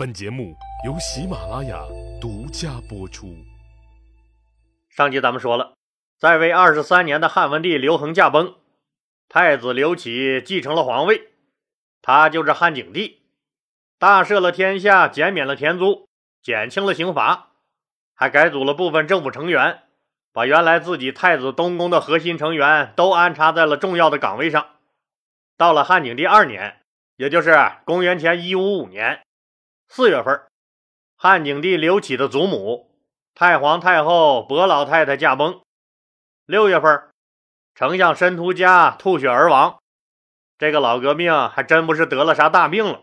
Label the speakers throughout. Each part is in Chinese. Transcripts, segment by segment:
Speaker 1: 本节目由喜马拉雅独家播出。
Speaker 2: 上集咱们说了，在位二十三年的汉文帝刘恒驾崩，太子刘启继承了皇位，他就是汉景帝，大赦了天下，减免了田租，减轻了刑罚，还改组了部分政府成员，把原来自己太子东宫的核心成员都安插在了重要的岗位上。到了汉景帝二年，也就是公元前一五五年四月份，汉景帝刘启的祖母。太皇太后薄老太太驾崩。六月份，丞相申屠嘉吐血而亡。这个老革命还真不是得了啥大病了，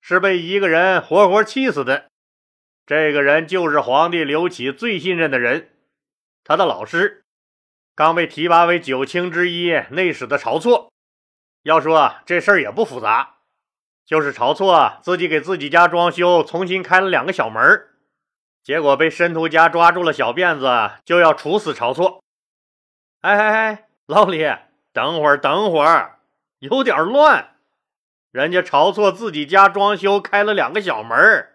Speaker 2: 是被一个人活活气死的。这个人就是皇帝刘启最信任的人，他的老师，刚被提拔为九卿之一内史的晁错。要说这事儿也不复杂，就是晁错自己给自己家装修，重新开了两个小门。结果被申屠家抓住了小辫子，就要处死晁错。哎哎哎，老李，等会儿，等会儿，有点乱。人家晁错自己家装修开了两个小门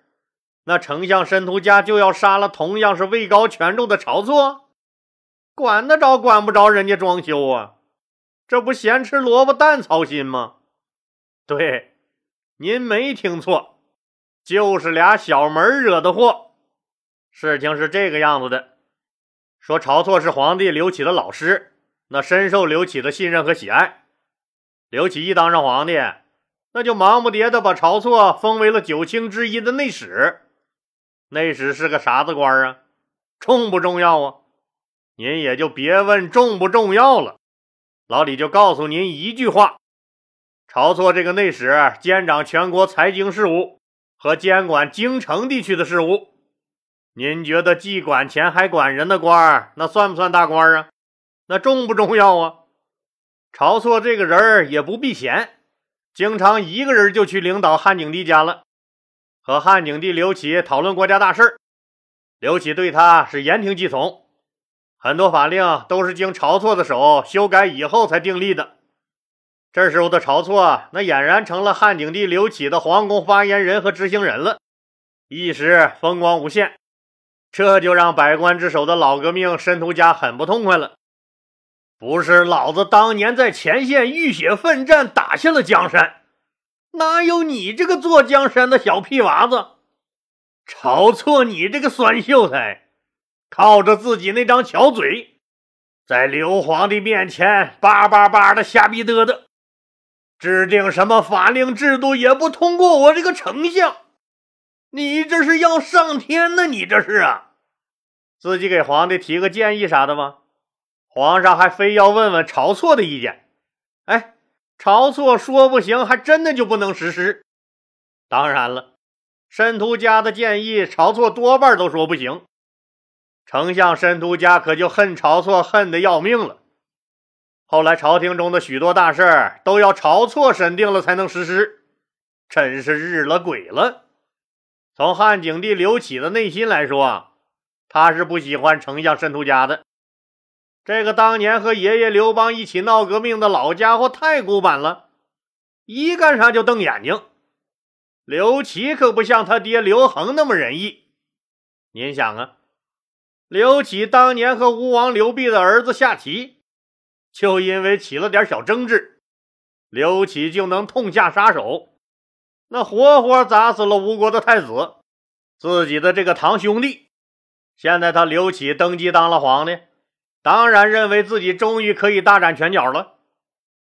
Speaker 2: 那丞相申屠家就要杀了同样是位高权重的晁错？管得着管不着人家装修啊？这不咸吃萝卜淡操心吗？对，您没听错，就是俩小门惹的祸。事情是这个样子的，说晁错是皇帝刘启的老师，那深受刘启的信任和喜爱。刘启一当上皇帝，那就忙不迭的把晁错封为了九卿之一的内史。内史是个啥子官啊？重不重要啊？您也就别问重不重要了。老李就告诉您一句话：晁错这个内史监掌全国财经事务和监管京城地区的事务。您觉得既管钱还管人的官儿，那算不算大官啊？那重不重要啊？晁错这个人也不避嫌，经常一个人就去领导汉景帝家了，和汉景帝刘启讨论国家大事刘启对他是言听计从，很多法令都是经晁错的手修改以后才订立的。这时候的晁错，那俨然成了汉景帝刘启的皇宫发言人和执行人了，一时风光无限。这就让百官之首的老革命申屠嘉很不痛快了。不是老子当年在前线浴血奋战，打下了江山，哪有你这个坐江山的小屁娃子？晁错，你这个酸秀才，靠着自己那张巧嘴，在刘皇帝面前叭叭叭的瞎逼嘚嘚，制定什么法令制度也不通过我这个丞相。你这是要上天呢？你这是啊，自己给皇帝提个建议啥的吗？皇上还非要问问晁错的意见。哎，晁错说不行，还真的就不能实施。当然了，申屠家的建议，晁错多半都说不行。丞相申屠家可就恨晁错，恨得要命了。后来朝廷中的许多大事儿都要晁错审定了才能实施，真是日了鬼了。从汉景帝刘启的内心来说，他是不喜欢丞相申屠嘉的。这个当年和爷爷刘邦一起闹革命的老家伙太古板了，一干啥就瞪眼睛。刘启可不像他爹刘恒那么仁义。您想啊，刘启当年和吴王刘濞的儿子下棋，就因为起了点小争执，刘启就能痛下杀手。那活活砸死了吴国的太子，自己的这个堂兄弟。现在他刘启登基当了皇帝，当然认为自己终于可以大展拳脚了。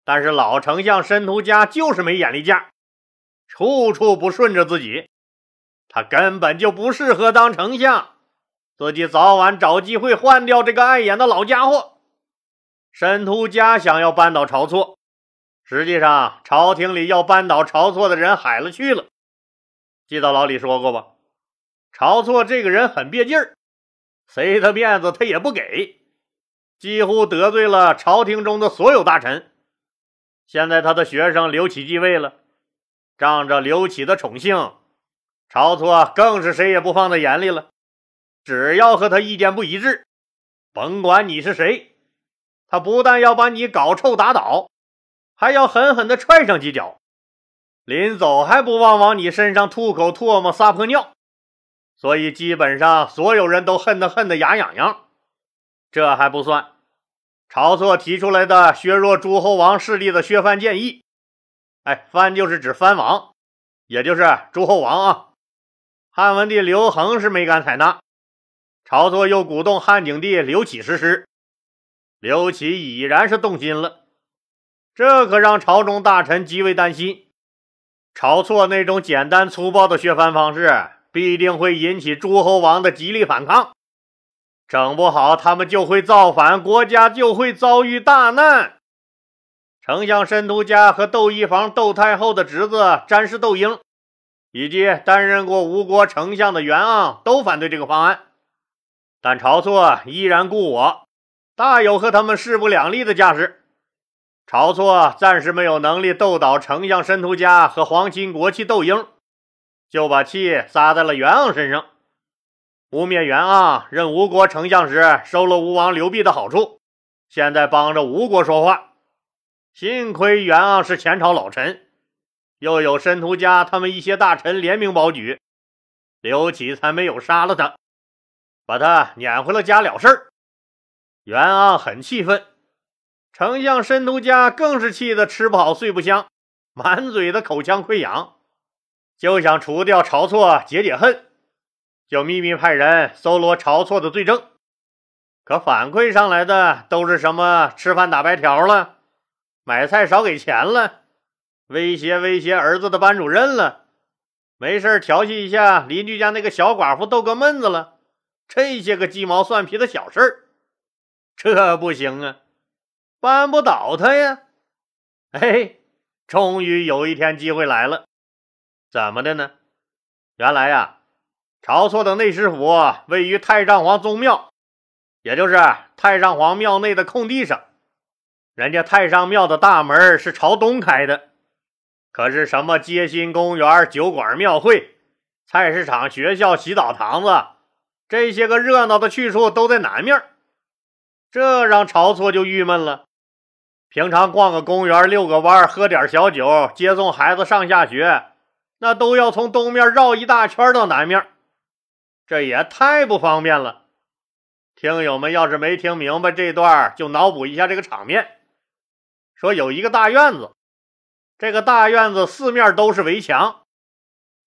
Speaker 2: 但是老丞相申屠家就是没眼力见，处处不顺着自己，他根本就不适合当丞相。自己早晚找机会换掉这个碍眼的老家伙。申屠嘉想要扳倒晁错。实际上，朝廷里要扳倒晁错的人海了去了。记得老李说过吧？晁错这个人很别劲儿，谁的面子他也不给，几乎得罪了朝廷中的所有大臣。现在他的学生刘启继位了，仗着刘启的宠幸，晁错更是谁也不放在眼里了。只要和他意见不一致，甭管你是谁，他不但要把你搞臭打倒。还要狠狠地踹上几脚，临走还不忘往你身上吐口唾沫、撒泼尿，所以基本上所有人都恨得恨得牙痒痒。这还不算，晁错提出来的削弱诸侯王势力的削藩建议，哎，藩就是指藩王，也就是诸侯王啊。汉文帝刘恒是没敢采纳，晁错又鼓动汉景帝刘启实施，刘启已然是动心了，这可让朝中大臣极为担心。晁错那种简单粗暴的削藩方式，必定会引起诸侯王的极力反抗，整不好他们就会造反，国家就会遭遇大难。丞相申屠嘉和窦漪房窦太后的侄子詹事窦婴。以及担任过吴国丞相的袁盎都反对这个方案，但晁错依然故我，大有和他们势不两立的架势。晁错暂时没有能力斗倒丞相申屠家和皇亲国戚窦婴，就把气撒在了袁盎身上，污蔑袁盎任吴国丞相时收了吴王刘濞的好处，现在帮着吴国说话。幸亏袁盎是前朝老臣。又有申屠家他们一些大臣联名保举，刘启才没有杀了他，把他撵回了家了事儿。袁盎很气愤，丞相申屠嘉更是气得吃不好睡不香，满嘴的口腔溃疡，就想除掉晁错解解恨，就秘密派人搜罗晁错的罪证，可反馈上来的都是什么吃饭打白条了，买菜少给钱了。威胁威胁儿子的班主任了，没事调戏一下邻居家那个小寡妇逗个闷子了，这些个鸡毛蒜皮的小事儿，这不行啊，扳不倒他呀！哎，终于有一天机会来了，怎么的呢？原来呀，晁错的内师府位于太上皇宗庙，也就是太上皇庙内的空地上，人家太上庙的大门是朝东开的。可是什么街心公园、酒馆、庙会、菜市场、学校、洗澡堂子，这些个热闹的去处都在南面，这让晁错就郁闷了。平常逛个公园、遛个弯、喝点小酒、接送孩子上下学，那都要从东面绕一大圈到南面，这也太不方便了。听友们要是没听明白这段，就脑补一下这个场面：说有一个大院子。这个大院子四面都是围墙，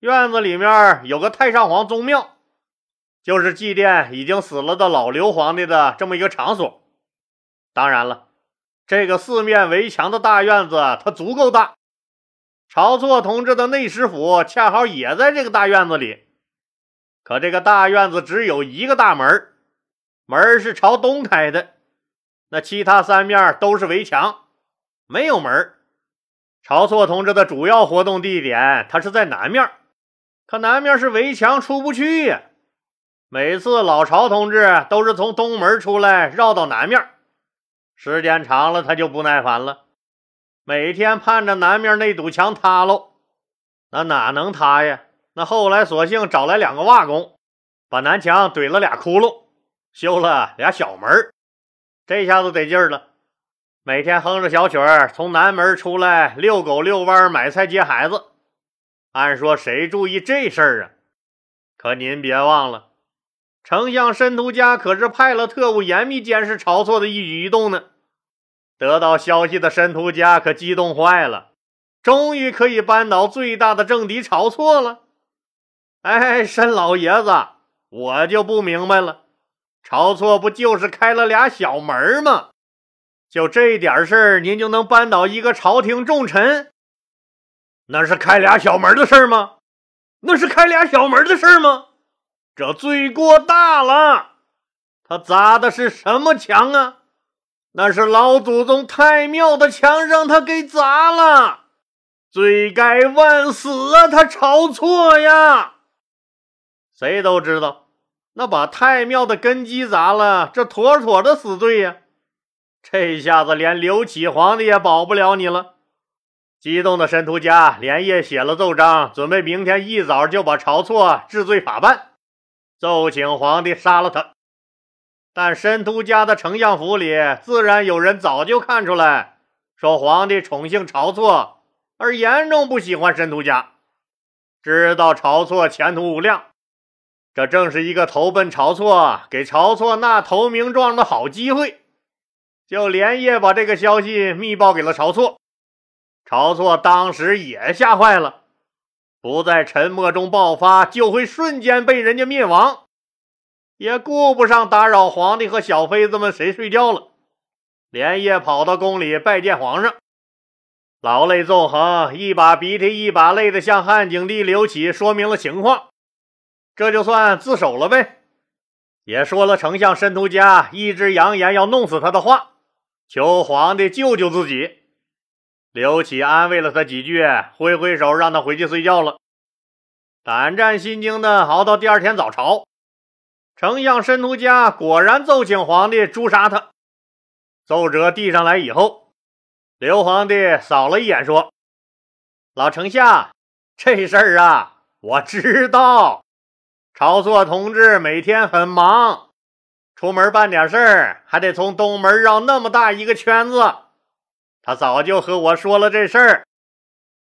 Speaker 2: 院子里面有个太上皇宗庙，就是祭奠已经死了的老刘皇帝的这么一个场所。当然了，这个四面围墙的大院子它足够大，晁错同志的内师府恰好也在这个大院子里。可这个大院子只有一个大门，门是朝东开的，那其他三面都是围墙，没有门。晁错同志的主要活动地点，他是在南面，可南面是围墙，出不去呀。每次老晁同志都是从东门出来，绕到南面，时间长了他就不耐烦了，每天盼着南面那堵墙塌喽。那哪能塌呀？那后来索性找来两个瓦工，把南墙怼了俩窟窿，修了俩小门，这下子得劲了。每天哼着小曲儿从南门出来遛狗遛弯买菜接孩子，按说谁注意这事儿啊？可您别忘了，丞相申屠家可是派了特务严密监视晁错的一举一动呢。得到消息的申屠家可激动坏了，终于可以扳倒最大的政敌晁错了。哎，申老爷子，我就不明白了，晁错不就是开了俩小门吗？就这点事儿，您就能扳倒一个朝廷重臣？那是开俩小门的事儿吗？那是开俩小门的事儿吗？这罪过大了！他砸的是什么墙啊？那是老祖宗太庙的墙，让他给砸了，罪该万死啊！他晁错呀！谁都知道，那把太庙的根基砸了，这妥妥的死罪呀！这下子连刘启皇帝也保不了你了。激动的申屠家连夜写了奏章，准备明天一早就把晁错治罪法办，奏请皇帝杀了他。但申屠家的丞相府里自然有人早就看出来，说皇帝宠幸晁错，而严重不喜欢申屠家，知道晁错前途无量，这正是一个投奔晁错、给晁错纳投名状的好机会，就连夜把这个消息密报给了晁错。晁错当时也吓坏了，不在沉默中爆发，就会瞬间被人家灭亡，也顾不上打扰皇帝和小妃子们谁睡觉了，连夜跑到宫里拜见皇上。老泪纵横，一把鼻涕一把泪的向汉景帝刘启说明了情况，这就算自首了呗。也说了丞相申屠家一直扬言要弄死他的话，求皇帝救救自己。刘启安慰了他几句，挥挥手让他回去睡觉了。胆战心惊的熬到第二天早朝，丞相申屠家果然奏请皇帝诛杀他。奏折递上来以后。刘皇帝扫了一眼，说：“老丞相，这事儿啊，我知道。晁错同志每天很忙，出门办点事儿还得从东门绕那么大一个圈子。他早就和我说了这事儿，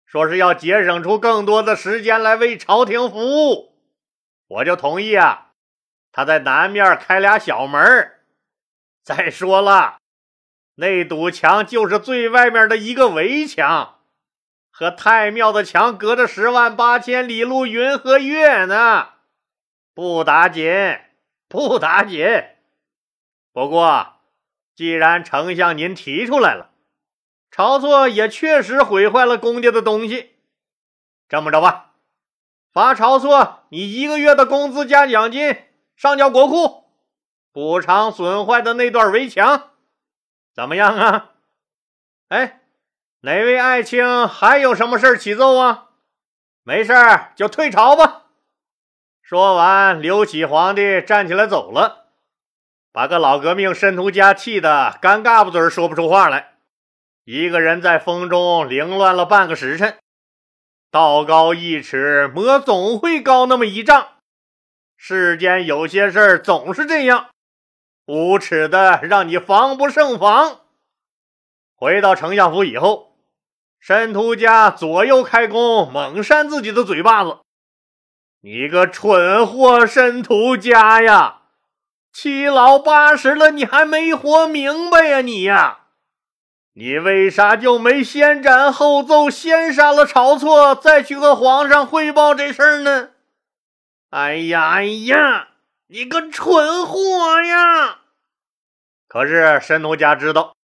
Speaker 2: 说是要节省出更多的时间来为朝廷服务，我就同意啊。他在南面开俩小门。再说了。”那堵墙就是最外面的一个围墙，和太庙的墙隔着十万八千里路云和月呢，不打紧，不打紧。不过，既然丞相您提出来了，晁错也确实毁坏了公家的东西，这么着吧，罚晁错你一个月的工资加奖金上交国库，补偿损坏的那段围墙。怎么样啊？哎，哪位爱卿还有什么事起奏啊？没事就退朝吧。说完，刘启皇帝站起来走了，把个老革命申屠家气得干嘎巴嘴说不出话来，一个人在风中凌乱了半个时辰。道高一尺，魔总会高那么一丈。世间有些事儿总是这样。无耻的，让你防不胜防。回到丞相府以后，申屠家左右开弓，猛扇自己的嘴巴子：“你个蠢货，申屠家呀！七老八十了，你还没活明白呀？你呀，你为啥就没先斩后奏，先杀了晁错，再去和皇上汇报这事儿呢？哎呀，哎呀！”你个蠢货呀！可是申屠家知道，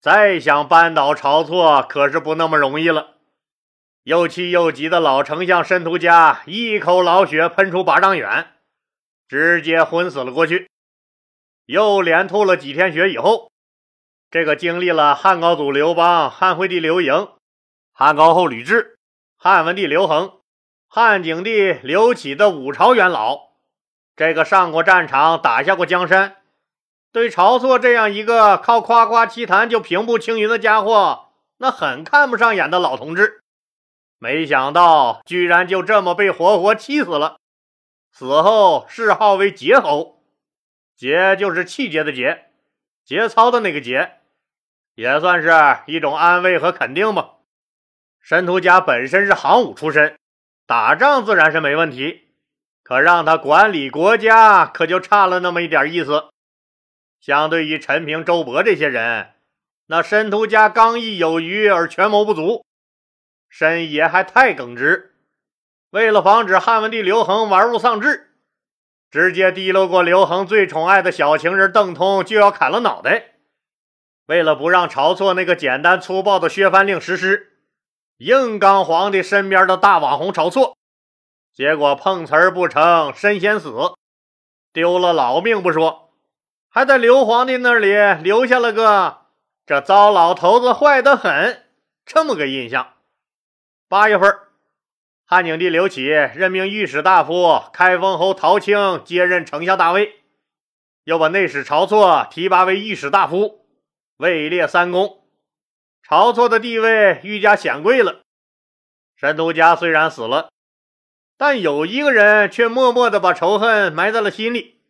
Speaker 2: 再想扳倒晁错可是不那么容易了。又气又急的老丞相申屠家一口老血喷出八丈远，直接昏死了过去。又连吐了几天血以后，这个经历了汉高祖刘邦、汉惠帝刘盈、汉高后吕雉、汉文帝刘恒、汉景帝刘启的五朝元老。这个上过战场、打下过江山，对晁错这样一个靠夸夸其谈就平步青云的家伙，那很看不上眼的老同志，没想到居然就这么被活活气死了。死后谥号为节侯，节就是气节的节，节操的那个节，也算是一种安慰和肯定吧。申屠家本身是行武出身，打仗自然是没问题。可让他管理国家，可就差了那么一点意思。相对于陈平、周勃这些人，那申屠家刚毅有余而权谋不足，申爷还太耿直。为了防止汉文帝刘恒玩物丧志，直接提溜过刘恒最宠爱的小情人邓通，就要砍了脑袋。为了不让晁错那个简单粗暴的削藩令实施，硬刚皇帝身边的大网红晁错。结果碰瓷儿不成，身先死，丢了老命不说，还在刘皇帝那里留下了个“这糟老头子坏得很”这么个印象。八月份，汉景帝刘启任命御史大夫开封侯陶青接任丞相大位，又把内史晁错提拔为御史大夫，位列三公。晁错的地位愈加显贵了。申屠家虽然死了。但有一个人却默默地把仇恨埋在了心里，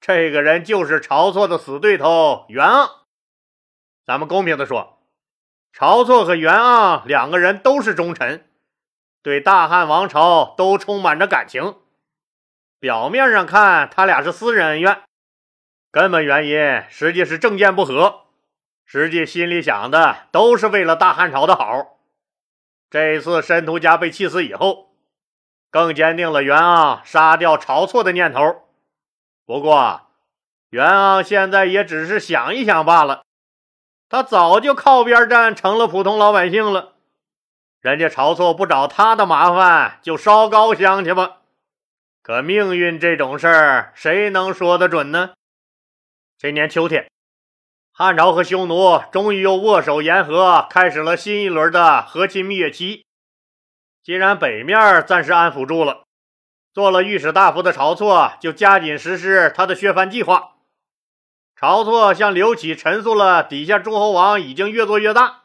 Speaker 2: 这个人就是晁错的死对头袁盎。咱们公平地说，晁错和袁盎两个人都是忠臣，对大汉王朝都充满着感情。表面上看，他俩是私人恩怨，根本原因实际是政见不合，实际心里想的都是为了大汉朝的好。这一次申屠家被气死以后，更坚定了袁盎杀掉晁错的念头。不过，袁盎现在也只是想一想罢了。他早就靠边站，成了普通老百姓了。人家晁错不找他的麻烦，就烧高香去吧。可命运这种事儿，谁能说得准呢？这年秋天，汉朝和匈奴终于又握手言和，开始了新一轮的和亲蜜月期。既然北面暂时安抚住了，做了御史大夫的晁错就加紧实施他的削藩计划。晁错向刘启陈述了底下诸侯王已经越做越大，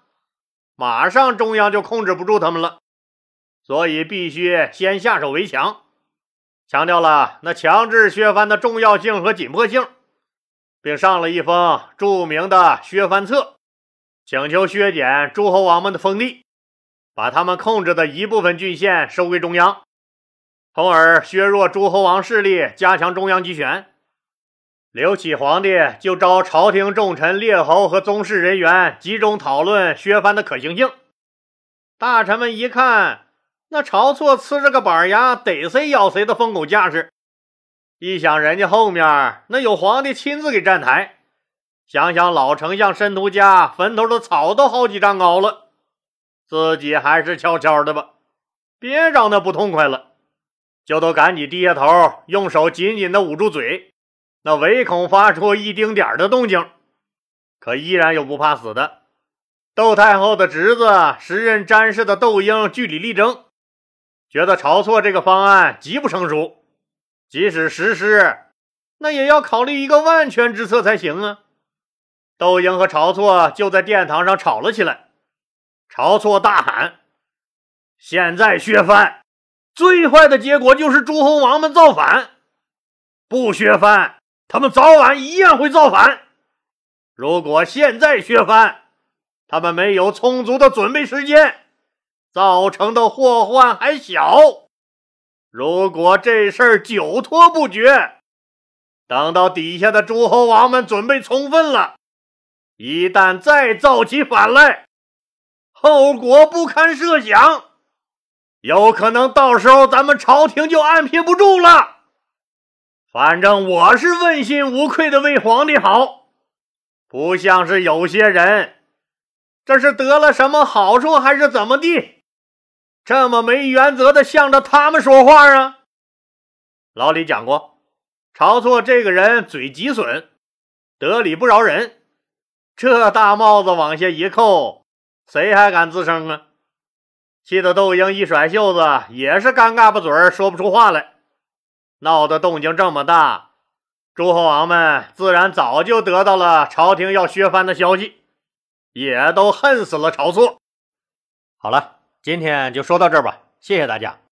Speaker 2: 马上中央就控制不住他们了，所以必须先下手为强，强调了那强制削藩的重要性和紧迫性，并上了一封著名的削藩策，请求削减诸侯王们的封地，把他们控制的一部分郡县收归中央，从而削弱诸侯王势力，加强中央集权。刘启皇帝就召朝廷重臣、列侯和宗室人员集中讨论削藩的可行性。大臣们一看，那晁错呲着个板牙，逮谁咬谁的疯狗架势。一想人家后面那有皇帝亲自给站台，想想老丞相申屠家坟头的草都好几丈高了，自己还是悄悄的吧，别让那不痛快了，就都赶紧低下头，用手紧紧的捂住嘴。那唯恐发出一丁点的动静，可依然有不怕死的。窦太后的侄子，时任詹事的窦婴据理力争，觉得晁错这个方案极不成熟，即使实施，那也要考虑一个万全之策才行啊。窦婴和晁错就在殿堂上吵了起来。晁错大喊：“现在削藩，最坏的结果就是诸侯王们造反；不削藩。”他们早晚一样会造反。如果现在削藩，他们没有充足的准备时间，造成的祸患还小。如果这事儿久拖不决，等到底下的诸侯王们准备充分了，一旦再造起反来，后果不堪设想。有可能到时候咱们朝廷就按捺不住了。反正我是问心无愧的为皇帝好，不像是有些人，这是得了什么好处还是怎么地，这么没原则的向着他们说话啊？老李讲过，晁错这个人嘴极损，得理不饶人，这大帽子往下一扣，谁还敢吱声啊？气得窦婴一甩袖子，也是尴尬不嘴说不出话来。闹得动静这么大，诸侯王们自然早就得到了朝廷要削藩的消息，也都恨死了晁错。好了，今天就说到这儿吧，谢谢大家。